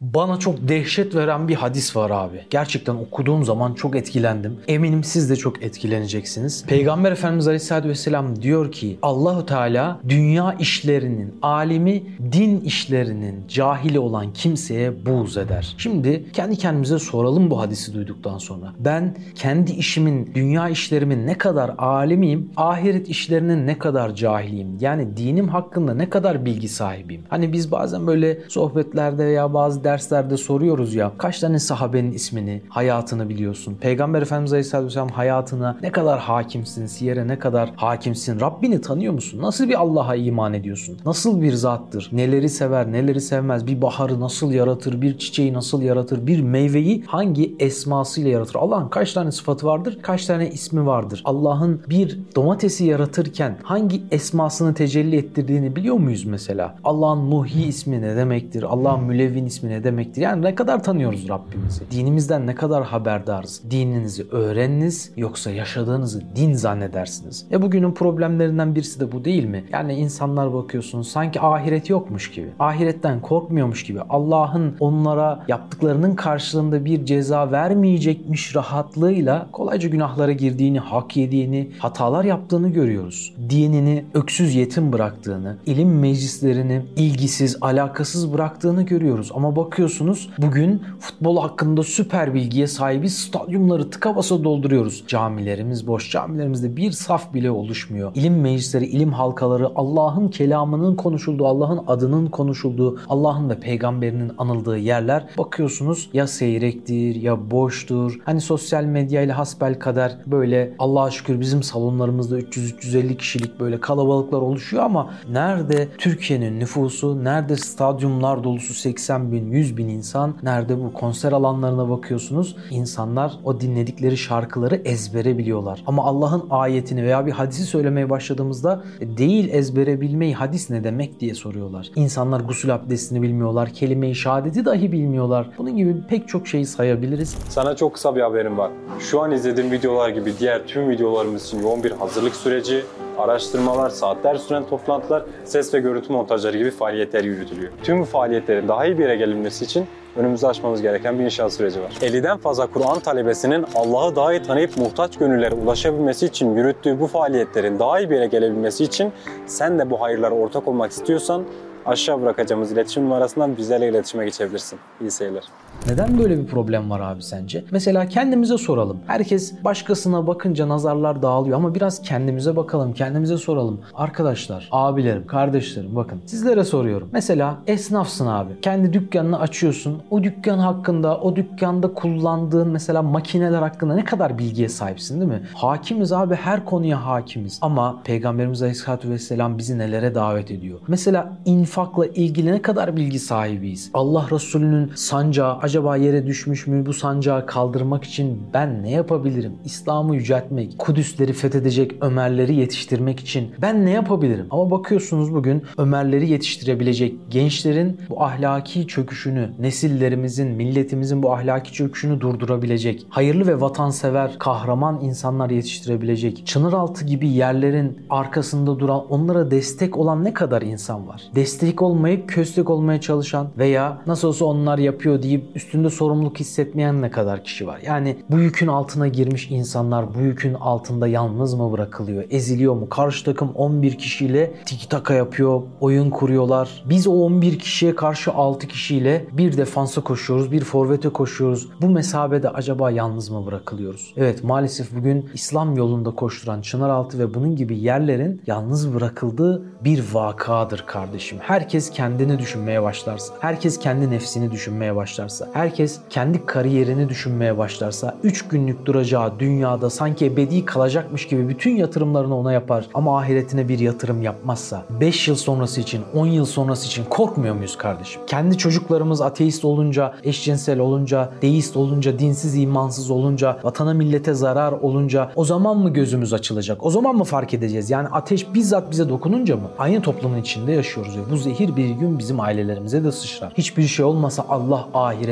Bana çok dehşet veren bir hadis var abi. Gerçekten okuduğum zaman çok etkilendim. Eminim siz de çok etkileneceksiniz. Peygamber Efendimiz Aleyhisselatü Vesselam diyor ki Allahu Teala dünya işlerinin alimi, din işlerinin cahili olan kimseye buğz eder. Şimdi kendi kendimize soralım bu hadisi duyduktan sonra. Ben kendi işimin, dünya işlerimin ne kadar alimiyim, ahiret işlerinin ne kadar cahiliyim? Yani dinim hakkında ne kadar bilgi sahibiyim? Hani biz bazen böyle sohbetlerde veya bazı derslerde soruyoruz ya kaç tane sahabenin ismini, hayatını biliyorsun? Peygamber Efendimiz Aleyhisselatü Vesselam hayatına ne kadar hakimsin, siyere ne kadar hakimsin? Rabbini tanıyor musun? Nasıl bir Allah'a iman ediyorsun? Nasıl bir zattır? Neleri sever, neleri sevmez? Bir baharı nasıl yaratır? Bir çiçeği nasıl yaratır? Bir meyveyi hangi esmasıyla yaratır? Allah'ın kaç tane sıfatı vardır? Kaç tane ismi vardır? Allah'ın bir domatesi yaratırken hangi esmasını tecelli ettirdiğini biliyor muyuz mesela? Allah'ın muhi ismi ne demektir? Allah'ın mülevvin ismi ne demektir? Yani ne kadar tanıyoruz Rabbimizi? Dinimizden ne kadar haberdarız? Dininizi öğreniniz yoksa yaşadığınızı din zannedersiniz. E bugünün problemlerinden birisi de bu değil mi? Yani insanlar bakıyorsunuz sanki ahiret yokmuş gibi. Ahiretten korkmuyormuş gibi. Allah'ın onlara yaptıklarının karşılığında bir ceza vermeyecekmiş rahatlığıyla kolayca günahlara girdiğini, hak yediğini, hatalar yaptığını görüyoruz. Dinini öksüz yetim bıraktığını, ilim meclislerini ilgisiz, alakasız bıraktığını görüyoruz. Ama bakıyorsunuz bugün futbol hakkında süper bilgiye sahibiz. Stadyumları tıka basa dolduruyoruz. Camilerimiz boş. Camilerimizde bir saf bile oluşmuyor. İlim meclisleri, ilim halkaları, Allah'ın kelamının konuşulduğu, Allah'ın adının konuşulduğu, Allah'ın ve peygamberinin anıldığı yerler bakıyorsunuz ya seyrektir ya boştur. Hani sosyal medyayla hasbel kadar böyle Allah'a şükür bizim salonlarımızda 300-350 kişilik böyle kalabalıklar oluşuyor ama nerede Türkiye'nin nüfusu, nerede stadyumlar dolusu 80 bin, 100 bin insan, nerede bu konser alanlarına bakıyorsunuz insanlar o dinledikleri şarkıları ezbere biliyorlar. Ama Allah'ın ayetini veya bir hadisi söylemeye başladığımızda e, değil ezbere bilmeyi hadis ne demek diye soruyorlar. İnsanlar gusül abdestini bilmiyorlar, kelime-i şehadeti dahi bilmiyorlar. Bunun gibi pek çok şeyi sayabiliriz. Sana çok kısa bir haberim var. Şu an izlediğim videolar gibi diğer tüm videolarımız için yoğun bir hazırlık süreci, araştırmalar, saatler süren toplantılar, ses ve görüntü montajları gibi faaliyetler yürütülüyor. Tüm bu faaliyetlerin daha iyi bir yere gelinmesi için önümüzde aşmamız gereken bir inşaat süreci var. 50'den fazla Kur'an talebesinin Allah'ı daha iyi tanıyıp muhtaç gönüllere ulaşabilmesi için yürüttüğü bu faaliyetlerin daha iyi bir yere gelebilmesi için sen de bu hayırlara ortak olmak istiyorsan aşağı bırakacağımız iletişim numarasından bizlerle iletişime geçebilirsin. İyi seyirler. Neden böyle bir problem var abi sence? Mesela kendimize soralım. Herkes başkasına bakınca nazarlar dağılıyor ama biraz kendimize bakalım, kendimize soralım. Arkadaşlar, abilerim, kardeşlerim bakın sizlere soruyorum. Mesela esnafsın abi. Kendi dükkanını açıyorsun. O dükkan hakkında, o dükkanda kullandığın mesela makineler hakkında ne kadar bilgiye sahipsin değil mi? Hakimiz abi her konuya hakimiz. Ama Peygamberimiz Aleyhisselatü Vesselam bizi nelere davet ediyor? Mesela infakla ilgili ne kadar bilgi sahibiyiz? Allah Resulü'nün sancağı acaba yere düşmüş mü? Bu sancağı kaldırmak için ben ne yapabilirim? İslam'ı yüceltmek, Kudüsleri fethedecek Ömerleri yetiştirmek için ben ne yapabilirim? Ama bakıyorsunuz bugün Ömerleri yetiştirebilecek gençlerin bu ahlaki çöküşünü, nesillerimizin, milletimizin bu ahlaki çöküşünü durdurabilecek, hayırlı ve vatansever, kahraman insanlar yetiştirebilecek, Çınaraltı gibi yerlerin arkasında duran, onlara destek olan ne kadar insan var? Destek olmayıp köstek olmaya çalışan veya nasıl olsa onlar yapıyor deyip üstünde sorumluluk hissetmeyen ne kadar kişi var? Yani bu yükün altına girmiş insanlar bu yükün altında yalnız mı bırakılıyor? Eziliyor mu? Karşı takım 11 kişiyle tiki taka yapıyor, oyun kuruyorlar. Biz o 11 kişiye karşı 6 kişiyle bir defansa koşuyoruz, bir forvete koşuyoruz. Bu mesabede acaba yalnız mı bırakılıyoruz? Evet maalesef bugün İslam yolunda koşturan Çınaraltı ve bunun gibi yerlerin yalnız bırakıldığı bir vakadır kardeşim. Herkes kendini düşünmeye başlarsa, herkes kendi nefsini düşünmeye başlarsa, herkes kendi kariyerini düşünmeye başlarsa 3 günlük duracağı dünyada sanki ebedi kalacakmış gibi bütün yatırımlarını ona yapar ama ahiretine bir yatırım yapmazsa 5 yıl sonrası için 10 yıl sonrası için korkmuyor muyuz kardeşim? Kendi çocuklarımız ateist olunca, eşcinsel olunca, deist olunca, dinsiz imansız olunca, vatana millete zarar olunca o zaman mı gözümüz açılacak? O zaman mı fark edeceğiz? Yani ateş bizzat bize dokununca mı? Aynı toplumun içinde yaşıyoruz ve bu zehir bir gün bizim ailelerimize de sıçrar. Hiçbir şey olmasa Allah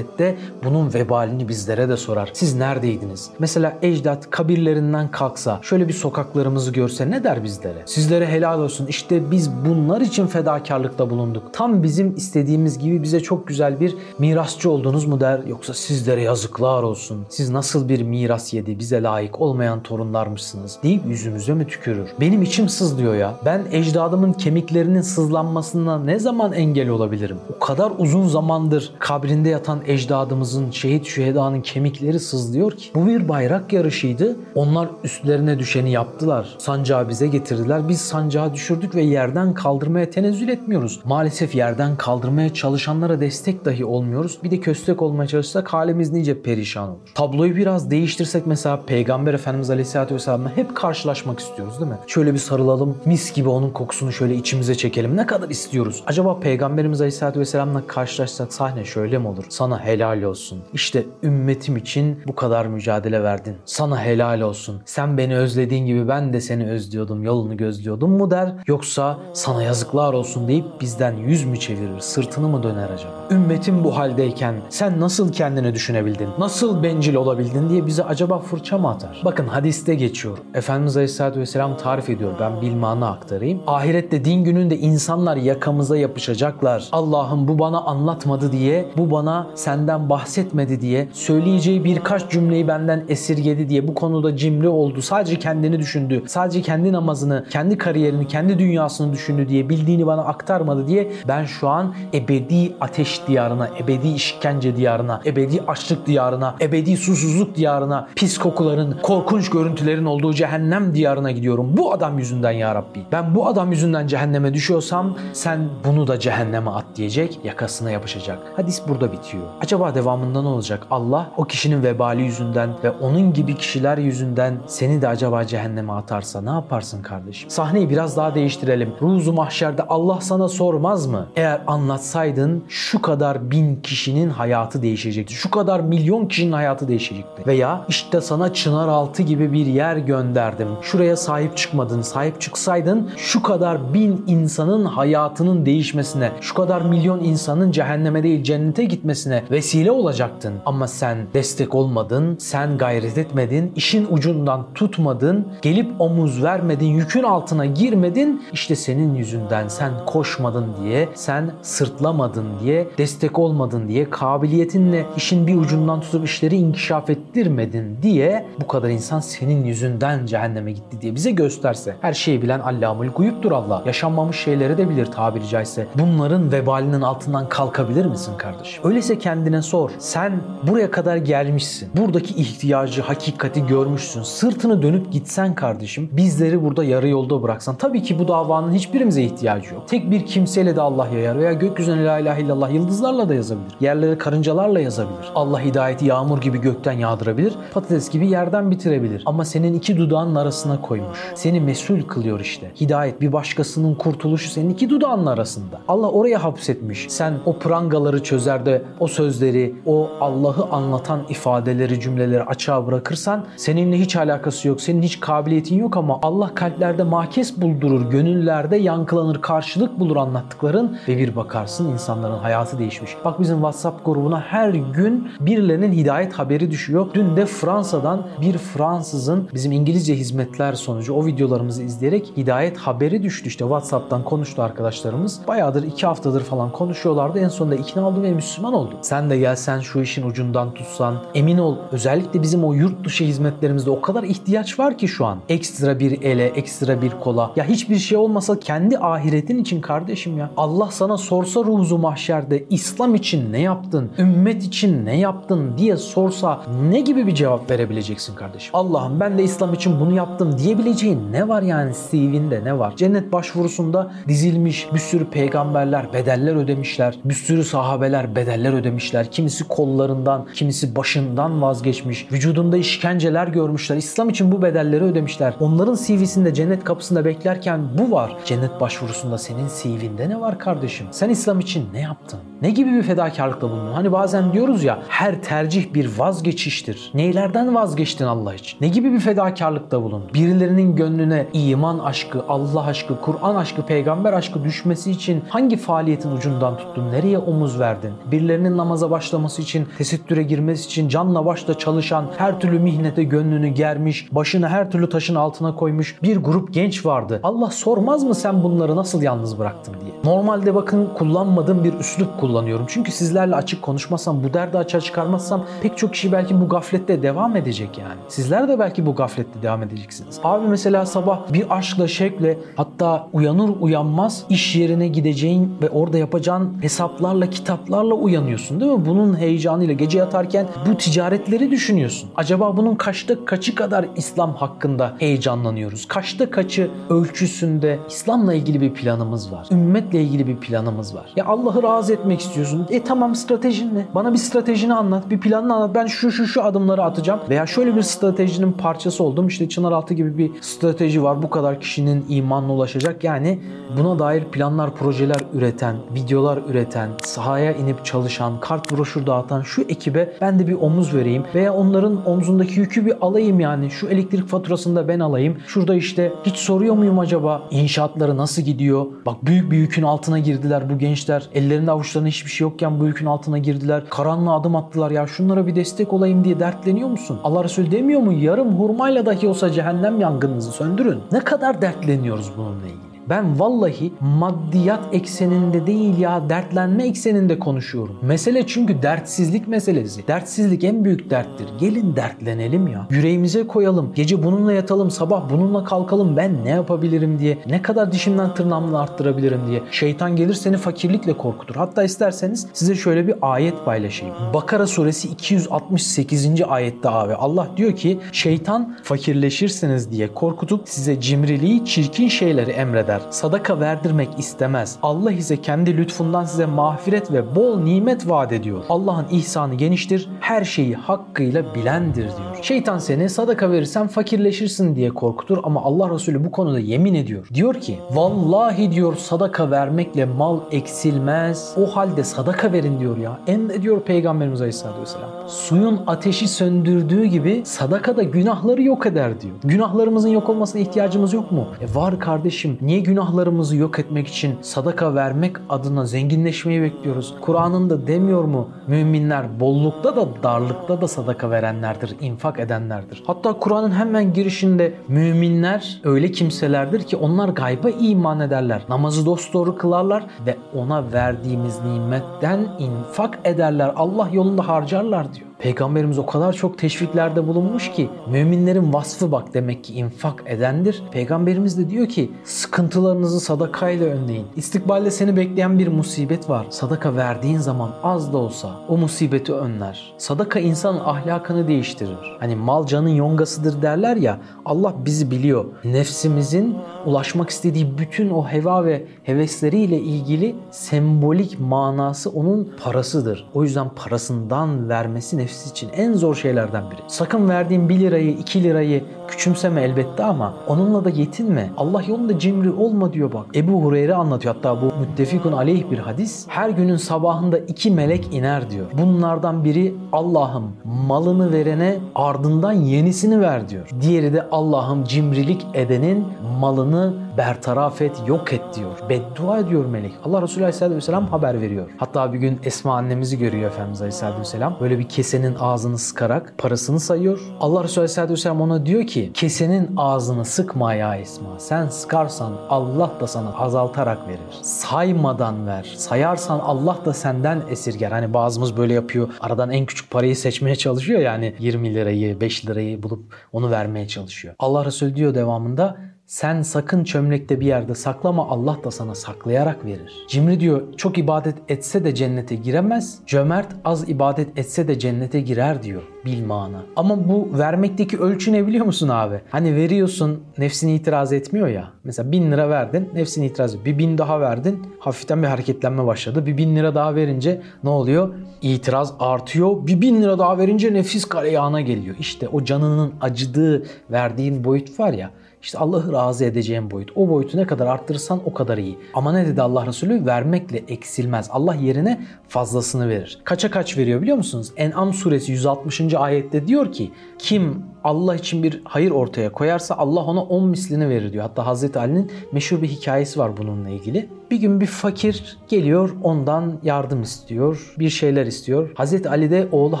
ahirette bunun vebalini bizlere de sorar. Siz neredeydiniz? Mesela ecdat kabirlerinden kalksa, şöyle bir sokaklarımızı görse ne der bizlere? Sizlere helal olsun. İşte biz bunlar için fedakarlıkta bulunduk. Tam bizim istediğimiz gibi bize çok güzel bir mirasçı oldunuz mu der yoksa sizlere yazıklar olsun. Siz nasıl bir miras yedi bize layık olmayan torunlarmışsınız deyip yüzümüze mi tükürür? Benim içim sızlıyor ya. Ben ecdadımın kemiklerinin sızlanmasına ne zaman engel olabilirim? O kadar uzun zamandır kabrinde yatan ecdadımızın, şehit şühedanın kemikleri sızlıyor ki. Bu bir bayrak yarışıydı. Onlar üstlerine düşeni yaptılar. Sancağı bize getirdiler. Biz sancağı düşürdük ve yerden kaldırmaya tenezzül etmiyoruz. Maalesef yerden kaldırmaya çalışanlara destek dahi olmuyoruz. Bir de köstek olmaya çalışsak halimiz nice perişan olur. Tabloyu biraz değiştirsek mesela Peygamber Efendimiz Aleyhisselatü Vesselam'la hep karşılaşmak istiyoruz değil mi? Şöyle bir sarılalım, mis gibi onun kokusunu şöyle içimize çekelim. Ne kadar istiyoruz? Acaba Peygamberimiz Aleyhisselatü Vesselam'la karşılaşsak sahne şöyle mi olur? Sana helal olsun. İşte ümmetim için bu kadar mücadele verdin. Sana helal olsun. Sen beni özlediğin gibi ben de seni özlüyordum, yolunu gözlüyordum mu der? Yoksa sana yazıklar olsun deyip bizden yüz mü çevirir, sırtını mı döner acaba? Ümmetim bu haldeyken sen nasıl kendini düşünebildin? Nasıl bencil olabildin diye bize acaba fırça mı atar? Bakın hadiste geçiyor. Efendimiz Aleyhisselatü Vesselam tarif ediyor. Ben bilmanı aktarayım. Ahirette din gününde insanlar yakamıza yapışacaklar. Allah'ım bu bana anlatmadı diye, bu bana senden bahsetmedi diye, söyleyeceği birkaç cümleyi benden esirgedi diye bu konuda cimri oldu. Sadece kendini düşündü. Sadece kendi namazını, kendi kariyerini, kendi dünyasını düşündü diye bildiğini bana aktarmadı diye ben şu an ebedi ateş diyarına, ebedi işkence diyarına, ebedi açlık diyarına, ebedi susuzluk diyarına, pis kokuların, korkunç görüntülerin olduğu cehennem diyarına gidiyorum. Bu adam yüzünden ya Rabbi. Ben bu adam yüzünden cehenneme düşüyorsam sen bunu da cehenneme at diyecek, yakasına yapışacak. Hadis burada bitiyor. Acaba devamında ne olacak? Allah o kişinin vebali yüzünden ve onun gibi kişiler yüzünden seni de acaba cehenneme atarsa ne yaparsın kardeşim? Sahneyi biraz daha değiştirelim. Ruzu mahşerde Allah sana sormaz mı? Eğer anlatsaydın şu kadar bin kişinin hayatı değişecekti. Şu kadar milyon kişinin hayatı değişecekti. Veya işte sana Çınaraltı gibi bir yer gönderdim. Şuraya sahip çıkmadın. Sahip çıksaydın şu kadar bin insanın hayatının değişmesine, şu kadar milyon insanın cehenneme değil cennete gitmesine vesile olacaktın. Ama sen destek olmadın, sen gayret etmedin, işin ucundan tutmadın, gelip omuz vermedin, yükün altına girmedin. İşte senin yüzünden sen koşmadın diye, sen sırtlamadın diye, destek olmadın diye, kabiliyetinle işin bir ucundan tutup işleri inkişaf ettirmedin diye bu kadar insan senin yüzünden cehenneme gitti diye bize gösterse. Her şeyi bilen Allamul Guyup'tur Allah. Yaşanmamış şeyleri de bilir tabiri caizse. Bunların vebalinin altından kalkabilir misin kardeşim? Öyleyse kendine sor. Sen buraya kadar gelmişsin. Buradaki ihtiyacı, hakikati görmüşsün. Sırtını dönüp gitsen kardeşim, bizleri burada yarı yolda bıraksan. Tabii ki bu davanın hiçbirimize ihtiyacı yok. Tek bir kimseyle de Allah yayar veya gökyüzüne la ilahe illallah yıldızlarla da yazabilir. Yerlere karıncalarla yazabilir. Allah hidayeti yağmur gibi gökten yağdırabilir. Patates gibi yerden bitirebilir. Ama senin iki dudağın arasına koymuş. Seni mesul kılıyor işte. Hidayet bir başkasının kurtuluşu senin iki dudağın arasında. Allah oraya hapsetmiş. Sen o prangaları çözer de o sözleri, o Allah'ı anlatan ifadeleri, cümleleri açığa bırakırsan seninle hiç alakası yok. Senin hiç kabiliyetin yok ama Allah kalplerde mahkes buldurur, gönüllerde yankılanır, karşılık bulur anlattıkların ve bir bakarsın insanların hayatı değişmiş. Bak bizim WhatsApp grubuna her gün birilerinin hidayet haberi düşüyor. Dün de Fransa'dan bir Fransızın bizim İngilizce hizmetler sonucu o videolarımızı izleyerek hidayet haberi düştü. İşte WhatsApp'tan konuştu arkadaşlarımız. Bayağıdır iki haftadır falan konuşuyorlardı. En sonunda ikna oldu ve Müslüman oldu. Sen de gelsen şu işin ucundan tutsan emin ol özellikle bizim o yurt dışı hizmetlerimizde o kadar ihtiyaç var ki şu an. Ekstra bir ele, ekstra bir kola. Ya hiçbir şey olmasa kendi ahiretin için kardeşim ya. Allah sana sorsa ruzu mahşerde İslam için ne yaptın? Ümmet için ne yaptın diye sorsa ne gibi bir cevap verebileceksin kardeşim? Allah'ım ben de İslam için bunu yaptım diyebileceğin ne var yani CV'nde ne var? Cennet başvurusunda dizilmiş bir sürü peygamberler bedeller ödemişler. Bir sürü sahabeler bedeller ödemişler. Kimisi kollarından, kimisi başından vazgeçmiş. Vücudunda işkenceler görmüşler. İslam için bu bedelleri ödemişler. Onların CV'sinde cennet kapısında beklerken bu var. Cennet başvurusunda senin CV'nde ne var kardeşim? Sen İslam için ne yaptın? Ne gibi bir fedakarlıkta bulundun? Hani bazen diyoruz ya her tercih bir vazgeçiştir. Neylerden vazgeçtin Allah için? Ne gibi bir fedakarlıkta bulundun? Birilerinin gönlüne iman aşkı, Allah aşkı, Kur'an aşkı, peygamber aşkı düşmesi için hangi faaliyetin ucundan tuttun? Nereye omuz verdin? Birilerinin namaza başlaması için, tesettüre girmesi için canla başla çalışan, her türlü mihnete gönlünü germiş, başını her türlü taşın altına koymuş bir grup genç vardı. Allah sormaz mı sen bunları nasıl yalnız bıraktın diye. Normalde bakın kullanmadığım bir üslup kullanıyorum. Çünkü sizlerle açık konuşmasam, bu derdi açığa çıkarmazsam pek çok kişi belki bu gaflette devam edecek yani. Sizler de belki bu gaflette devam edeceksiniz. Abi mesela sabah bir aşkla, şevkle hatta uyanır uyanmaz iş yerine gideceğin ve orada yapacağın hesaplarla, kitaplarla uyanıyorsun değil mi? Bunun heyecanıyla gece yatarken bu ticaretleri düşünüyorsun. Acaba bunun kaçta kaçı kadar İslam hakkında heyecanlanıyoruz? Kaçta kaçı ölçüsünde İslam'la ilgili bir planımız var? Ümmetle ilgili bir planımız var. Ya Allah'ı razı etmek istiyorsun. E tamam stratejin ne? Bana bir stratejini anlat, bir planını anlat. Ben şu şu şu adımları atacağım. Veya şöyle bir stratejinin parçası oldum. İşte Çınaraltı gibi bir strateji var. Bu kadar kişinin imanına ulaşacak. Yani buna dair planlar, projeler üreten, videolar üreten, sahaya inip çalışan, kart broşür dağıtan şu ekibe ben de bir omuz vereyim. Veya onların omzundaki yükü bir alayım yani. Şu elektrik faturasını da ben alayım. Şurada işte hiç soruyor muyum acaba inşaatları nasıl gidiyor? Bak büyük bir yükün altına girdiler bu gençler. Ellerinde avuçlarında hiçbir şey yokken bu yükün altına girdiler. Karanlığa adım attılar ya şunlara bir destek olayım diye dertleniyor musun? Allah Resulü demiyor mu yarım hurmayla dahi olsa cehennem yangınınızı söndürün. Ne kadar dertleniyoruz bununla ilgili. Ben vallahi maddiyat ekseninde değil ya dertlenme ekseninde konuşuyorum. Mesele çünkü dertsizlik meselesi. Dertsizlik en büyük derttir. Gelin dertlenelim ya. Yüreğimize koyalım. Gece bununla yatalım, sabah bununla kalkalım. Ben ne yapabilirim diye. Ne kadar dişimden tırnağımla arttırabilirim diye. Şeytan gelir seni fakirlikle korkutur. Hatta isterseniz size şöyle bir ayet paylaşayım. Bakara suresi 268. ayette abi. Allah diyor ki şeytan fakirleşirsiniz diye korkutup size cimriliği, çirkin şeyleri emreder eder. Sadaka verdirmek istemez. Allah ise kendi lütfundan size mağfiret ve bol nimet vaat ediyor. Allah'ın ihsanı geniştir, her şeyi hakkıyla bilendir diyor. Şeytan seni sadaka verirsen fakirleşirsin diye korkutur ama Allah Resulü bu konuda yemin ediyor. Diyor ki vallahi diyor sadaka vermekle mal eksilmez. O halde sadaka verin diyor ya. Emre diyor Peygamberimiz Aleyhisselatü Vesselam. Suyun ateşi söndürdüğü gibi sadaka da günahları yok eder diyor. Günahlarımızın yok olmasına ihtiyacımız yok mu? E var kardeşim. Niye günahlarımızı yok etmek için sadaka vermek adına zenginleşmeyi bekliyoruz? Kur'an'ın da demiyor mu? Müminler bollukta da darlıkta da sadaka verenlerdir, infak edenlerdir. Hatta Kur'an'ın hemen girişinde müminler öyle kimselerdir ki onlar gayba iman ederler. Namazı dosdoğru kılarlar ve ona verdiğimiz nimetten infak ederler. Allah yolunda harcarlar diyor. Peygamberimiz o kadar çok teşviklerde bulunmuş ki müminlerin vasfı bak demek ki infak edendir. Peygamberimiz de diyor ki sıkıntılarınızı sadakayla önleyin. İstikbalde seni bekleyen bir musibet var. Sadaka verdiğin zaman az da olsa o musibeti önler. Sadaka insanın ahlakını değiştirir. Hani mal canın yongasıdır derler ya Allah bizi biliyor. Nefsimizin ulaşmak istediği bütün o heva ve hevesleriyle ilgili sembolik manası onun parasıdır. O yüzden parasından vermesi nefsi için en zor şeylerden biri. Sakın verdiğin 1 lirayı 2 lirayı küçümseme elbette ama onunla da yetinme. Allah yolunda cimri olma diyor bak. Ebu Hureyre anlatıyor hatta bu müttefikun aleyh bir hadis. Her günün sabahında iki melek iner diyor. Bunlardan biri Allah'ım malını verene ardından yenisini ver diyor. Diğeri de Allah'ım cimrilik edenin malını bertaraf et, yok et diyor. Beddua ediyor melek. Allah Resulü Aleyhisselatü Vesselam haber veriyor. Hatta bir gün Esma annemizi görüyor Efendimiz Aleyhisselatü Vesselam. Böyle bir kesenin ağzını sıkarak parasını sayıyor. Allah Resulü Aleyhisselatü Vesselam ona diyor ki kesenin ağzını sıkma ya Esma. Sen sıkarsan Allah da sana azaltarak verir. Saymadan ver. Sayarsan Allah da senden esirger. Hani bazımız böyle yapıyor. Aradan en küçük parayı seçmeye çalışıyor yani 20 lirayı, 5 lirayı bulup onu vermeye çalışıyor. Allah Resulü diyor devamında sen sakın çömlekte bir yerde saklama Allah da sana saklayarak verir. Cimri diyor çok ibadet etse de cennete giremez. Cömert az ibadet etse de cennete girer diyor bilmana. Ama bu vermekteki ölçü ne biliyor musun abi? Hani veriyorsun nefsini itiraz etmiyor ya. Mesela bin lira verdin nefsini itiraz ediyor. Bir bin daha verdin hafiften bir hareketlenme başladı. Bir bin lira daha verince ne oluyor? İtiraz artıyor. Bir bin lira daha verince nefis kareyana geliyor. İşte o canının acıdığı verdiğin boyut var ya işte Allah'ı razı edeceğin boyut. O boyutu ne kadar arttırırsan o kadar iyi. Ama ne dedi Allah Resulü? Vermekle eksilmez. Allah yerine fazlasını verir. Kaça kaç veriyor biliyor musunuz? En'am suresi 160. ayette diyor ki kim Allah için bir hayır ortaya koyarsa Allah ona 10 mislini verir diyor. Hatta Hazreti Ali'nin meşhur bir hikayesi var bununla ilgili. Bir gün bir fakir geliyor ondan yardım istiyor. Bir şeyler istiyor. Hazreti Ali de oğlu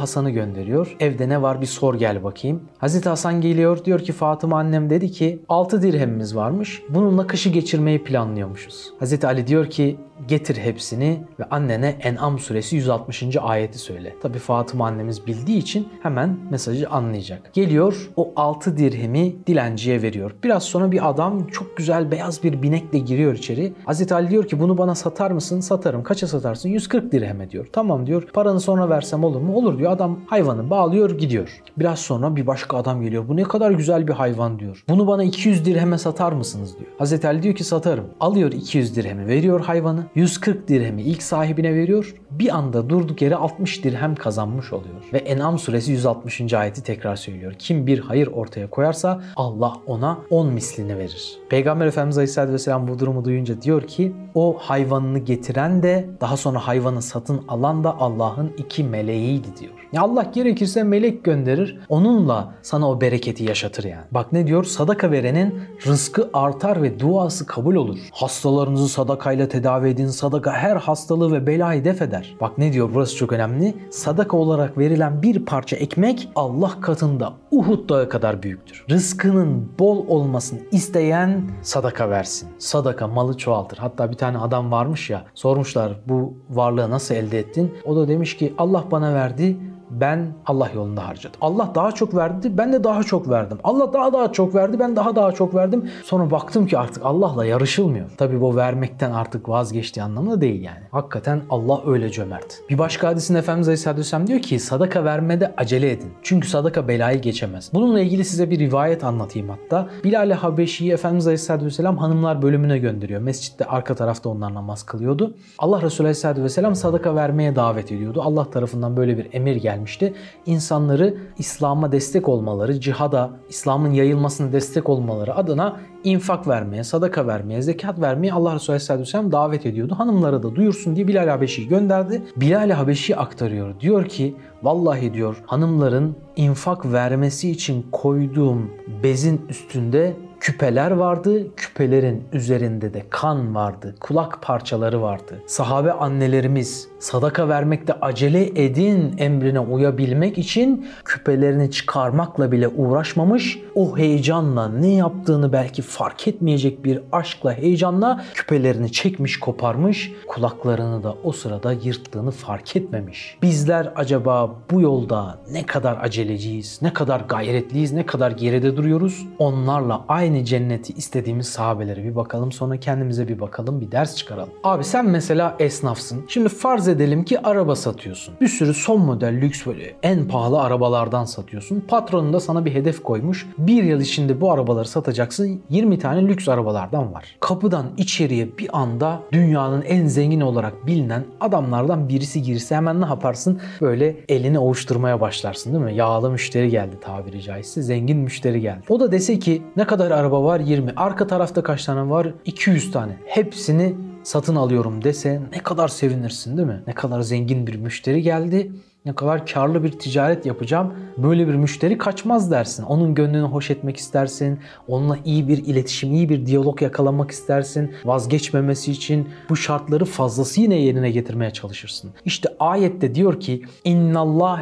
Hasan'ı gönderiyor. Evde ne var bir sor gel bakayım. Hazreti Hasan geliyor diyor ki Fatıma annem dedi ki 6 dirhemimiz varmış. Bununla kışı geçirmeyi planlıyormuşuz. Hazreti Ali diyor ki getir hepsini ve annene En'am suresi 160. ayeti söyle. Tabi Fatıma annemiz bildiği için hemen mesajı anlayacak. Geliyor o 6 dirhemi dilenciye veriyor. Biraz sonra bir adam çok güzel beyaz bir binekle giriyor içeri. Hazreti Ali diyor ki bunu bana satar mısın? Satarım. Kaça satarsın? 140 dirheme diyor. Tamam diyor. Paranı sonra versem olur mu? Olur diyor. Adam hayvanı bağlıyor gidiyor. Biraz sonra bir başka adam geliyor. Bu ne kadar güzel bir hayvan diyor. Bunu bana 200 dirheme satar mısınız diyor. Hazreti Ali diyor ki satarım. Alıyor 200 dirhemi veriyor hayvanı. 140 dirhemi ilk sahibine veriyor. Bir anda durduk yere 60 dirhem kazanmış oluyor. Ve En'am suresi 160. ayeti tekrar söylüyor. Kim bir hayır ortaya koyarsa Allah ona 10 mislini verir. Peygamber Efendimiz Aleyhisselatü Vesselam bu durumu duyunca diyor ki o hayvanını getiren de daha sonra hayvanı satın alan da Allah'ın iki meleğiydi diyor. Ya Allah gerekirse melek gönderir. Onunla sana o bereketi yaşatır yani. Bak ne diyor? Sadaka verenin rızkı artar ve duası kabul olur. Hastalarınızı sadakayla tedavi edin. Sadaka her hastalığı ve belayı def eder. Bak ne diyor? Burası çok önemli. Sadaka olarak verilen bir parça ekmek Allah katında Uhud dağı kadar büyüktür. Rızkının bol olmasını isteyen sadaka versin. Sadaka malı çoğaltır. Hatta bir tane adam varmış ya sormuşlar bu varlığı nasıl elde ettin? O da demiş ki Allah bana verdi ben Allah yolunda harcadım. Allah daha çok verdi, ben de daha çok verdim. Allah daha daha çok verdi, ben daha daha çok verdim. Sonra baktım ki artık Allah'la yarışılmıyor. Tabii bu vermekten artık vazgeçtiği anlamında değil yani. Hakikaten Allah öyle cömert. Bir başka hadisinde Efendimiz Aleyhisselatü Vesselam diyor ki sadaka vermede acele edin. Çünkü sadaka belayı geçemez. Bununla ilgili size bir rivayet anlatayım hatta. Bilal-i Habeşi'yi Efendimiz Aleyhisselatü Vesselam hanımlar bölümüne gönderiyor. Mescitte arka tarafta onlar namaz kılıyordu. Allah Resulü Aleyhisselatü Vesselam sadaka vermeye davet ediyordu. Allah tarafından böyle bir emir geldi gelmişti. İnsanları İslam'a destek olmaları, cihada, İslam'ın yayılmasına destek olmaları adına infak vermeye, sadaka vermeye, zekat vermeye Allah Resulü Aleyhisselatü Vesselam davet ediyordu. Hanımları da duyursun diye Bilal Habeşi'yi gönderdi. Bilal Habeşi aktarıyor. Diyor ki vallahi diyor hanımların infak vermesi için koyduğum bezin üstünde küpeler vardı. Küpelerin üzerinde de kan vardı. Kulak parçaları vardı. Sahabe annelerimiz sadaka vermekte acele edin emrine uyabilmek için küpelerini çıkarmakla bile uğraşmamış. O heyecanla ne yaptığını belki fark etmeyecek bir aşkla heyecanla küpelerini çekmiş koparmış. Kulaklarını da o sırada yırttığını fark etmemiş. Bizler acaba bu yolda ne kadar aceleciyiz, ne kadar gayretliyiz, ne kadar geride duruyoruz? Onlarla aynı cenneti istediğimiz sahabelere bir bakalım sonra kendimize bir bakalım bir ders çıkaralım. Abi sen mesela esnafsın. Şimdi farz edelim ki araba satıyorsun. Bir sürü son model lüks böyle en pahalı arabalardan satıyorsun. Patronun da sana bir hedef koymuş. Bir yıl içinde bu arabaları satacaksın. 20 tane lüks arabalardan var. Kapıdan içeriye bir anda dünyanın en zengin olarak bilinen adamlardan birisi girse hemen ne yaparsın? Böyle elini ovuşturmaya başlarsın değil mi? Yağlı müşteri geldi tabiri caizse. Zengin müşteri geldi. O da dese ki ne kadar araba var? 20. Arka tarafta kaç tane var? 200 tane. Hepsini satın alıyorum dese ne kadar sevinirsin değil mi? Ne kadar zengin bir müşteri geldi ne kadar karlı bir ticaret yapacağım. Böyle bir müşteri kaçmaz dersin. Onun gönlünü hoş etmek istersin. Onunla iyi bir iletişim, iyi bir diyalog yakalamak istersin. Vazgeçmemesi için bu şartları fazlası yine yerine getirmeye çalışırsın. İşte ayette diyor ki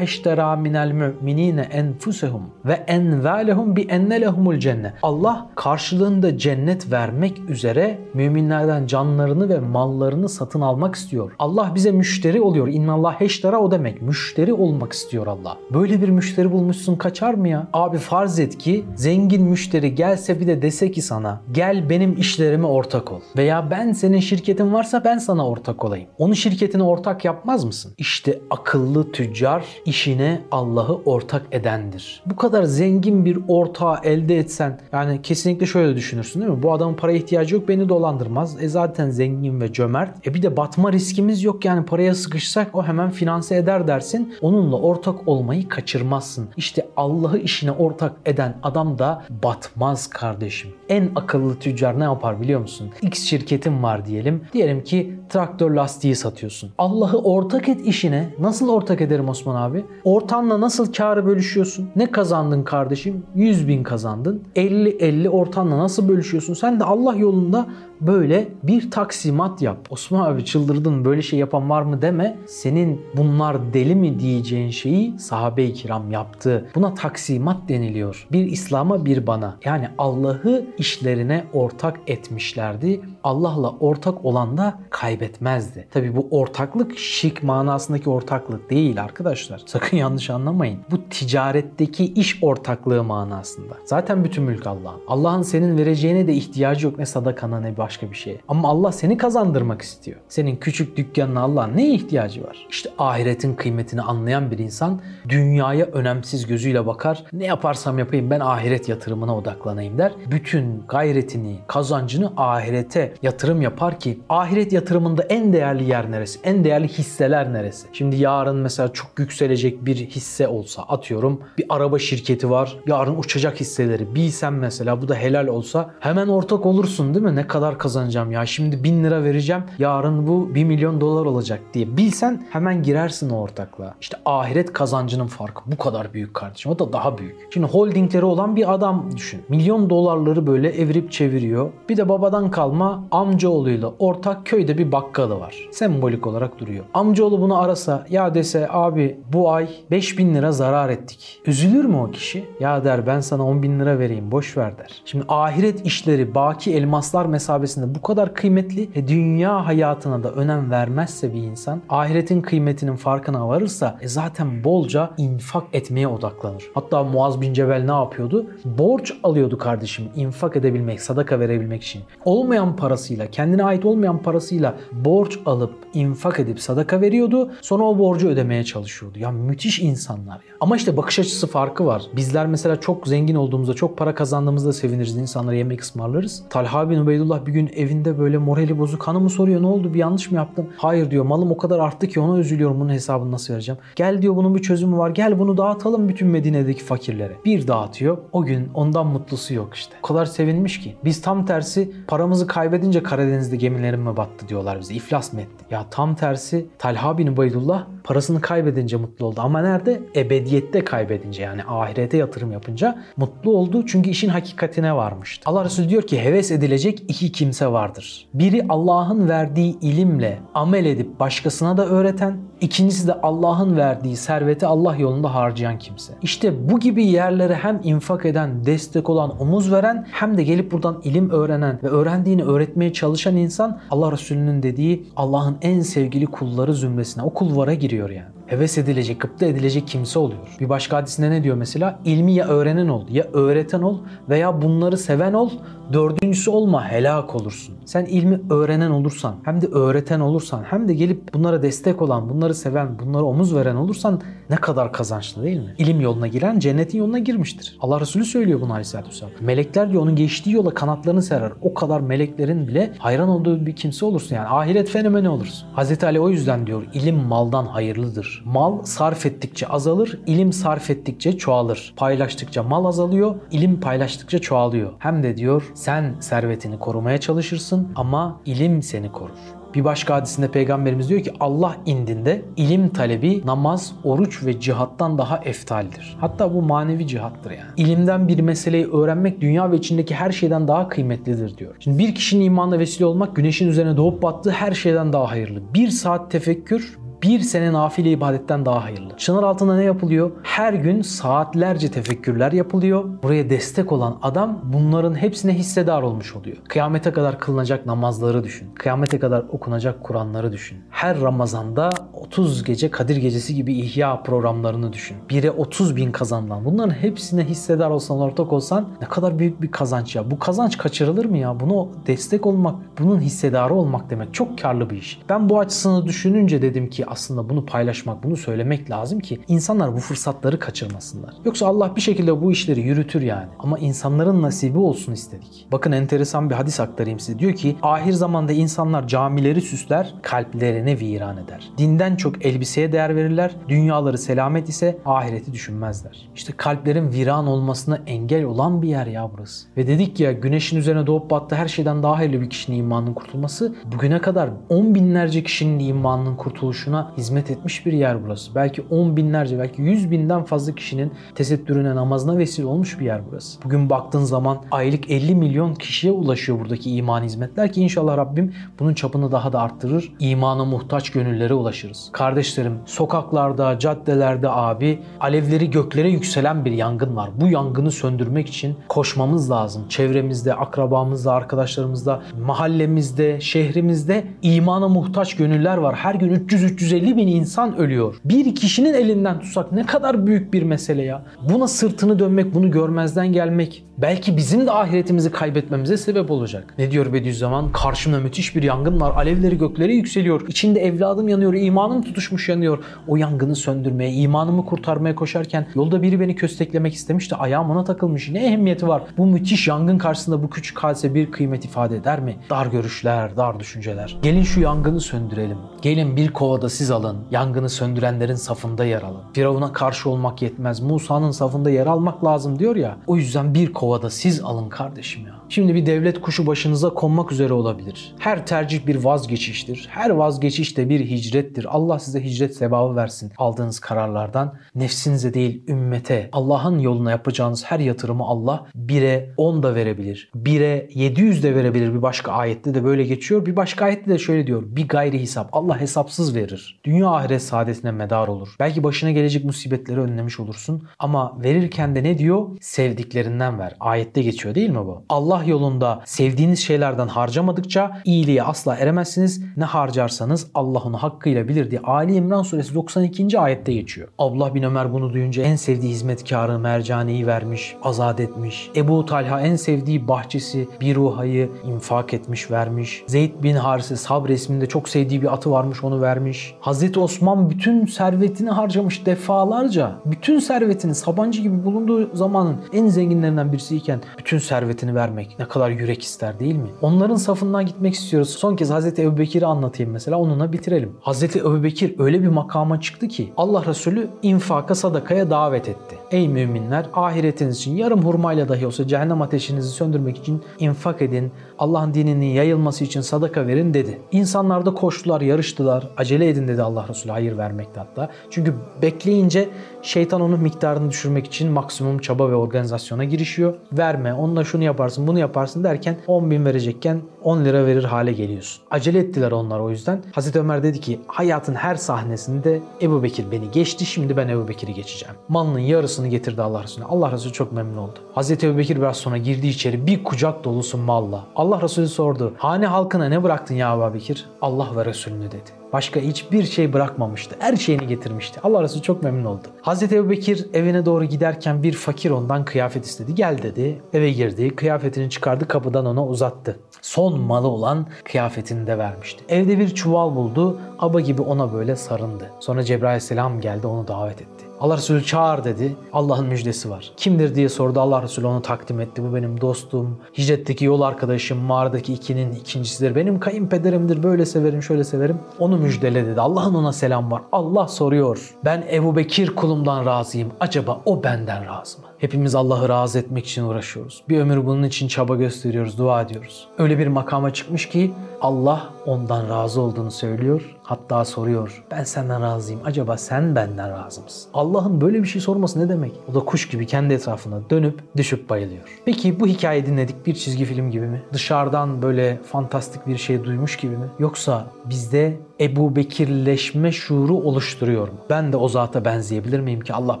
eştera minel müminine enfusehum ve envalehum bi enne lehumul cennet. Allah karşılığında cennet vermek üzere müminlerden canlarını ve mallarını satın almak istiyor. Allah bize müşteri oluyor. İnna Allah eştera o demek. Müşteri müşteri olmak istiyor Allah. Böyle bir müşteri bulmuşsun kaçar mı ya? Abi farz et ki zengin müşteri gelse bir de dese ki sana gel benim işlerime ortak ol. Veya ben senin şirketin varsa ben sana ortak olayım. Onu şirketine ortak yapmaz mısın? İşte akıllı tüccar işine Allah'ı ortak edendir. Bu kadar zengin bir ortağı elde etsen yani kesinlikle şöyle düşünürsün değil mi? Bu adamın paraya ihtiyacı yok beni dolandırmaz. E zaten zengin ve cömert. E bir de batma riskimiz yok yani paraya sıkışsak o hemen finanse eder dersin edersin. Onunla ortak olmayı kaçırmazsın. İşte Allah'ı işine ortak eden adam da batmaz kardeşim. En akıllı tüccar ne yapar biliyor musun? X şirketin var diyelim. Diyelim ki traktör lastiği satıyorsun. Allah'ı ortak et işine. Nasıl ortak ederim Osman abi? Ortanla nasıl karı bölüşüyorsun? Ne kazandın kardeşim? 100 bin kazandın. 50-50 ortanla nasıl bölüşüyorsun? Sen de Allah yolunda böyle bir taksimat yap. Osman abi çıldırdın böyle şey yapan var mı deme. Senin bunlar deli mi diyeceğin şeyi sahabe-i kiram yaptı. Buna taksimat deniliyor. Bir İslam'a bir bana. Yani Allah'ı işlerine ortak etmişlerdi. Allah'la ortak olan da kaybetmezdi. Tabi bu ortaklık şirk manasındaki ortaklık değil arkadaşlar. Sakın yanlış anlamayın. Bu ticaretteki iş ortaklığı manasında. Zaten bütün mülk Allah'ın. Allah'ın senin vereceğine de ihtiyacı yok ne sadakana ne başka bir şeye. Ama Allah seni kazandırmak istiyor. Senin küçük dükkanına Allah'ın neye ihtiyacı var? İşte ahiretin kıymetini anlayan bir insan dünyaya önemsiz gözüyle bakar. Ne yaparsam yapayım ben ahiret yatırımına odaklanayım der. Bütün gayretini, kazancını ahirete yatırım yapar ki ahiret yatırımında en değerli yer neresi? En değerli hisseler neresi? Şimdi yarın mesela çok yükselecek bir hisse olsa atıyorum bir araba şirketi var. Yarın uçacak hisseleri bilsen mesela bu da helal olsa hemen ortak olursun değil mi? Ne kadar kazanacağım ya şimdi 1000 lira vereceğim yarın bu 1 milyon dolar olacak diye bilsen hemen girersin o ortaklığa. İşte ahiret kazancının farkı bu kadar büyük kardeşim. Da daha büyük. Şimdi holdingleri olan bir adam düşün. Milyon dolarları böyle evirip çeviriyor. Bir de babadan kalma amcaoğluyla ortak köyde bir bakkalı var. Sembolik olarak duruyor. Amcaoğlu bunu arasa ya dese abi bu ay 5000 lira zarar ettik. Üzülür mü o kişi? Ya der ben sana 10 bin lira vereyim boş ver der. Şimdi ahiret işleri baki elmaslar mesabesinde bu kadar kıymetli e dünya hayatına da önem vermezse bir insan ahiretin kıymetinin farkına varırsa e zaten bolca infak etmeye odaklanır. Hatta Muaz bin Cebel ne yapıyordu? Borç alıyordu kardeşim infak edebilmek, sadaka verebilmek için. Olmayan parasıyla, kendine ait olmayan parasıyla borç alıp infak edip sadaka veriyordu. Sonra o borcu ödemeye çalışıyordu. Ya müthiş insanlar ya. Ama işte bakış açısı farkı var. Bizler mesela çok zengin olduğumuzda, çok para kazandığımızda seviniriz. insanlara yemek ısmarlarız. Talha bin Ubeydullah bir gün evinde böyle morali bozuk hanımı soruyor ne oldu bir yanlış mı yaptım? Hayır diyor malım o kadar arttı ki ona üzülüyorum bunun hesabını nasıl vereceğim? Gel diyor bunun bir çözümü var gel bunu dağıtalım bütün Medine'deki fakirlere. Bir dağıtıyor o gün ondan mutlusu yok işte. O kadar sevinmiş ki. Biz tam tersi paramızı kaybedince Karadeniz'de gemilerim mi battı diyorlar bize. İflas mı etti? Ya tam tersi Talha bin Ubeydullah parasını kaybedince mutlu oldu. Ama nerede? Ebediyette kaybedince yani ahirete yatırım yapınca mutlu oldu. Çünkü işin hakikatine varmıştı. Allah Resulü diyor ki heves edilecek iki kimse vardır. Biri Allah'ın verdiği ilimle amel edip başkasına da öğreten, ikincisi de Allah'ın verdiği serveti Allah yolunda harcayan kimse. İşte bu gibi yerlere hem infak eden, destek olan, omuz veren hem de gelip buradan ilim öğrenen ve öğrendiğini öğretmeye çalışan insan Allah Resulü'nün dediği Allah'ın en sevgili kulları zümresine, o kulvara giriyor yani heves edilecek, gıpta edilecek kimse oluyor. Bir başka hadisinde ne diyor mesela? İlmi ya öğrenen ol, ya öğreten ol veya bunları seven ol. Dördüncüsü olma, helak olursun. Sen ilmi öğrenen olursan, hem de öğreten olursan, hem de gelip bunlara destek olan, bunları seven, bunlara omuz veren olursan ne kadar kazançlı değil mi? İlim yoluna giren cennetin yoluna girmiştir. Allah Resulü söylüyor bunu Aleyhisselatü Vesselam. Melekler diyor onun geçtiği yola kanatlarını serer. O kadar meleklerin bile hayran olduğu bir kimse olursun yani. Ahiret fenomeni olursun. Hazreti Ali o yüzden diyor ilim maldan hayırlıdır. Mal sarf ettikçe azalır, ilim sarf ettikçe çoğalır. Paylaştıkça mal azalıyor, ilim paylaştıkça çoğalıyor. Hem de diyor sen servetini korumaya çalışırsın ama ilim seni korur. Bir başka hadisinde peygamberimiz diyor ki Allah indinde ilim talebi namaz, oruç ve cihattan daha eftaldir. Hatta bu manevi cihattır yani. İlimden bir meseleyi öğrenmek dünya ve içindeki her şeyden daha kıymetlidir diyor. Şimdi bir kişinin imanla vesile olmak güneşin üzerine doğup battığı her şeyden daha hayırlı. Bir saat tefekkür bir sene nafile ibadetten daha hayırlı. Çınar altında ne yapılıyor? Her gün saatlerce tefekkürler yapılıyor. Buraya destek olan adam bunların hepsine hissedar olmuş oluyor. Kıyamete kadar kılınacak namazları düşün. Kıyamete kadar okunacak Kur'anları düşün. Her Ramazan'da 30 gece Kadir Gecesi gibi ihya programlarını düşün. Bire 30 bin kazanılan. Bunların hepsine hissedar olsan, ortak olsan ne kadar büyük bir kazanç ya. Bu kazanç kaçırılır mı ya? Bunu destek olmak, bunun hissedarı olmak demek çok karlı bir iş. Ben bu açısını düşününce dedim ki aslında bunu paylaşmak, bunu söylemek lazım ki insanlar bu fırsatları kaçırmasınlar. Yoksa Allah bir şekilde bu işleri yürütür yani. Ama insanların nasibi olsun istedik. Bakın enteresan bir hadis aktarayım size. Diyor ki ahir zamanda insanlar camileri süsler, kalplerini viran eder. Dinden çok elbiseye değer verirler, dünyaları selamet ise ahireti düşünmezler. İşte kalplerin viran olmasına engel olan bir yer ya burası. Ve dedik ya güneşin üzerine doğup battı her şeyden daha hayırlı bir kişinin imanının kurtulması bugüne kadar on binlerce kişinin imanının kurtuluşuna hizmet etmiş bir yer burası. Belki on binlerce belki yüz binden fazla kişinin tesettürüne namazına vesile olmuş bir yer burası. Bugün baktığın zaman aylık 50 milyon kişiye ulaşıyor buradaki iman hizmetler ki inşallah Rabbim bunun çapını daha da arttırır. İmana muhtaç gönüllere ulaşırız. Kardeşlerim sokaklarda, caddelerde abi alevleri göklere yükselen bir yangın var. Bu yangını söndürmek için koşmamız lazım. Çevremizde, akrabamızda, arkadaşlarımızda, mahallemizde, şehrimizde imana muhtaç gönüller var. Her gün 300-350 bin insan ölüyor. Bir kişinin elinden tutsak ne kadar büyük bir mesele ya. Buna sırtını dönmek, bunu görmezden gelmek belki bizim de ahiretimizi kaybetmemize sebep olacak. Ne diyor Bediüzzaman? Karşımda müthiş bir yangın var. Alevleri göklere yükseliyor. İçinde evladım yanıyor. imanım tutuşmuş yanıyor. O yangını söndürmeye, imanımı kurtarmaya koşarken yolda biri beni kösteklemek istemiş de ayağım ona takılmış. Ne ehemmiyeti var? Bu müthiş yangın karşısında bu küçük hadise bir kıymet ifade eder mi? Dar görüşler, dar düşünceler. Gelin şu yangını söndürelim. Gelin bir kovada siz alın. Yangını söndürenlerin safında yer alın. Firavun'a karşı olmak yetmez. Musa'nın safında yer almak lazım diyor ya. O yüzden bir kovada siz alın kardeşim ya. Şimdi bir devlet kuşu başınıza konmak üzere olabilir. Her tercih bir vazgeçiştir. Her vazgeçiş de bir hicrettir. Allah size hicret sevabı versin aldığınız kararlardan. Nefsinize değil ümmete, Allah'ın yoluna yapacağınız her yatırımı Allah 1'e 10 da verebilir. 1'e 700 de verebilir. Bir başka ayette de böyle geçiyor. Bir başka ayette de şöyle diyor. Bir gayri hesap. Allah hesapsız verir. Dünya ahiret saadetine medar olur. Belki başına gelecek musibetleri önlemiş olursun. Ama verirken de ne diyor? Sevdiklerinden ver. Ayette geçiyor değil mi bu? Allah yolunda sevdiğiniz şeylerden harcamadıkça iyiliğe asla eremezsiniz. Ne harcarsanız Allah onu hakkıyla bilir diye Ali İmran suresi 92. ayette geçiyor. Abdullah bin Ömer bunu duyunca en sevdiği hizmetkarı Mercane'yi vermiş, azat etmiş. Ebu Talha en sevdiği bahçesi bir ruhayı infak etmiş, vermiş. Zeyd bin Harise Sab resminde çok sevdiği bir atı varmış onu vermiş. Hazreti Osman bütün servetini harcamış defalarca. Bütün servetini Sabancı gibi bulunduğu zamanın en zenginlerinden birisiyken bütün servetini vermek ne kadar yürek ister değil mi? Onların safından gitmek istiyoruz. Son kez Hazreti Ebubekir'i anlatayım mesela onunla bitirelim. Hazreti Ebubekir öyle bir makama çıktı ki Allah Resulü infaka sadakaya davet etti. Ey müminler ahiretiniz için yarım hurmayla dahi olsa cehennem ateşinizi söndürmek için infak edin. Allah'ın dininin yayılması için sadaka verin dedi. İnsanlar da koştular, yarıştılar. Acele edin dedi Allah Resulü hayır vermekte hatta. Çünkü bekleyince şeytan onun miktarını düşürmek için maksimum çaba ve organizasyona girişiyor. Verme, onunla şunu yaparsın, bunu yaparsın derken 10 bin verecekken 10 lira verir hale geliyorsun. Acele ettiler onlar o yüzden. Hazreti Ömer dedi ki hayatın her sahnesinde Ebu Bekir beni geçti şimdi ben Ebu Bekir'i geçeceğim. Malının yarısını getirdi Allah Resulüne. Allah Resulü çok memnun oldu. Hazreti Ebu Bekir biraz sonra girdi içeri bir kucak dolusu malla. Allah Resulü sordu. Hane halkına ne bıraktın ya Ebu Bekir? Allah ve Resulünü dedi. Başka hiçbir şey bırakmamıştı. Her şeyini getirmişti. Allah Resulü çok memnun oldu. Hazreti Ebu Bekir evine doğru giderken bir fakir ondan kıyafet istedi. Gel dedi. Eve girdi. Kıyafetini çıkardı. Kapıdan ona uzattı. Son malı olan kıyafetini de vermişti. Evde bir çuval buldu. Aba gibi ona böyle sarındı. Sonra Cebrail Aleyhisselam geldi onu davet etti. Allah Resulü çağır dedi. Allah'ın müjdesi var. Kimdir diye sordu. Allah Resulü onu takdim etti. Bu benim dostum, hicretteki yol arkadaşım, mağaradaki ikinin ikincisidir. Benim kayınpederimdir. Böyle severim, şöyle severim. Onu müjdele dedi. Allah'ın ona selam var. Allah soruyor. Ben Ebu Bekir kulumdan razıyım. Acaba o benden razı mı? Hepimiz Allah'ı razı etmek için uğraşıyoruz. Bir ömür bunun için çaba gösteriyoruz, dua ediyoruz. Öyle bir makama çıkmış ki Allah ondan razı olduğunu söylüyor. Hatta soruyor. Ben senden razıyım. Acaba sen benden razı mısın? Allah'ın böyle bir şey sorması ne demek? O da kuş gibi kendi etrafına dönüp düşüp bayılıyor. Peki bu hikayeyi dinledik bir çizgi film gibi mi? Dışarıdan böyle fantastik bir şey duymuş gibi mi? Yoksa bizde Ebu Bekirleşme şuuru oluşturuyor mu? Ben de o zata benzeyebilir miyim ki Allah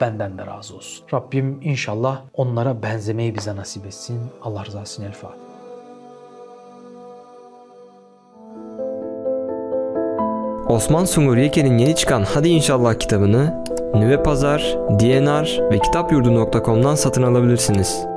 benden de razı olsun. Rabbim inşallah onlara benzemeyi bize nasip etsin. Allah rızası için El Fatiha. Osman Sungur Yeke'nin yeni çıkan Hadi İnşallah kitabını Nüve Pazar, DNR ve kitapyurdu.com'dan satın alabilirsiniz.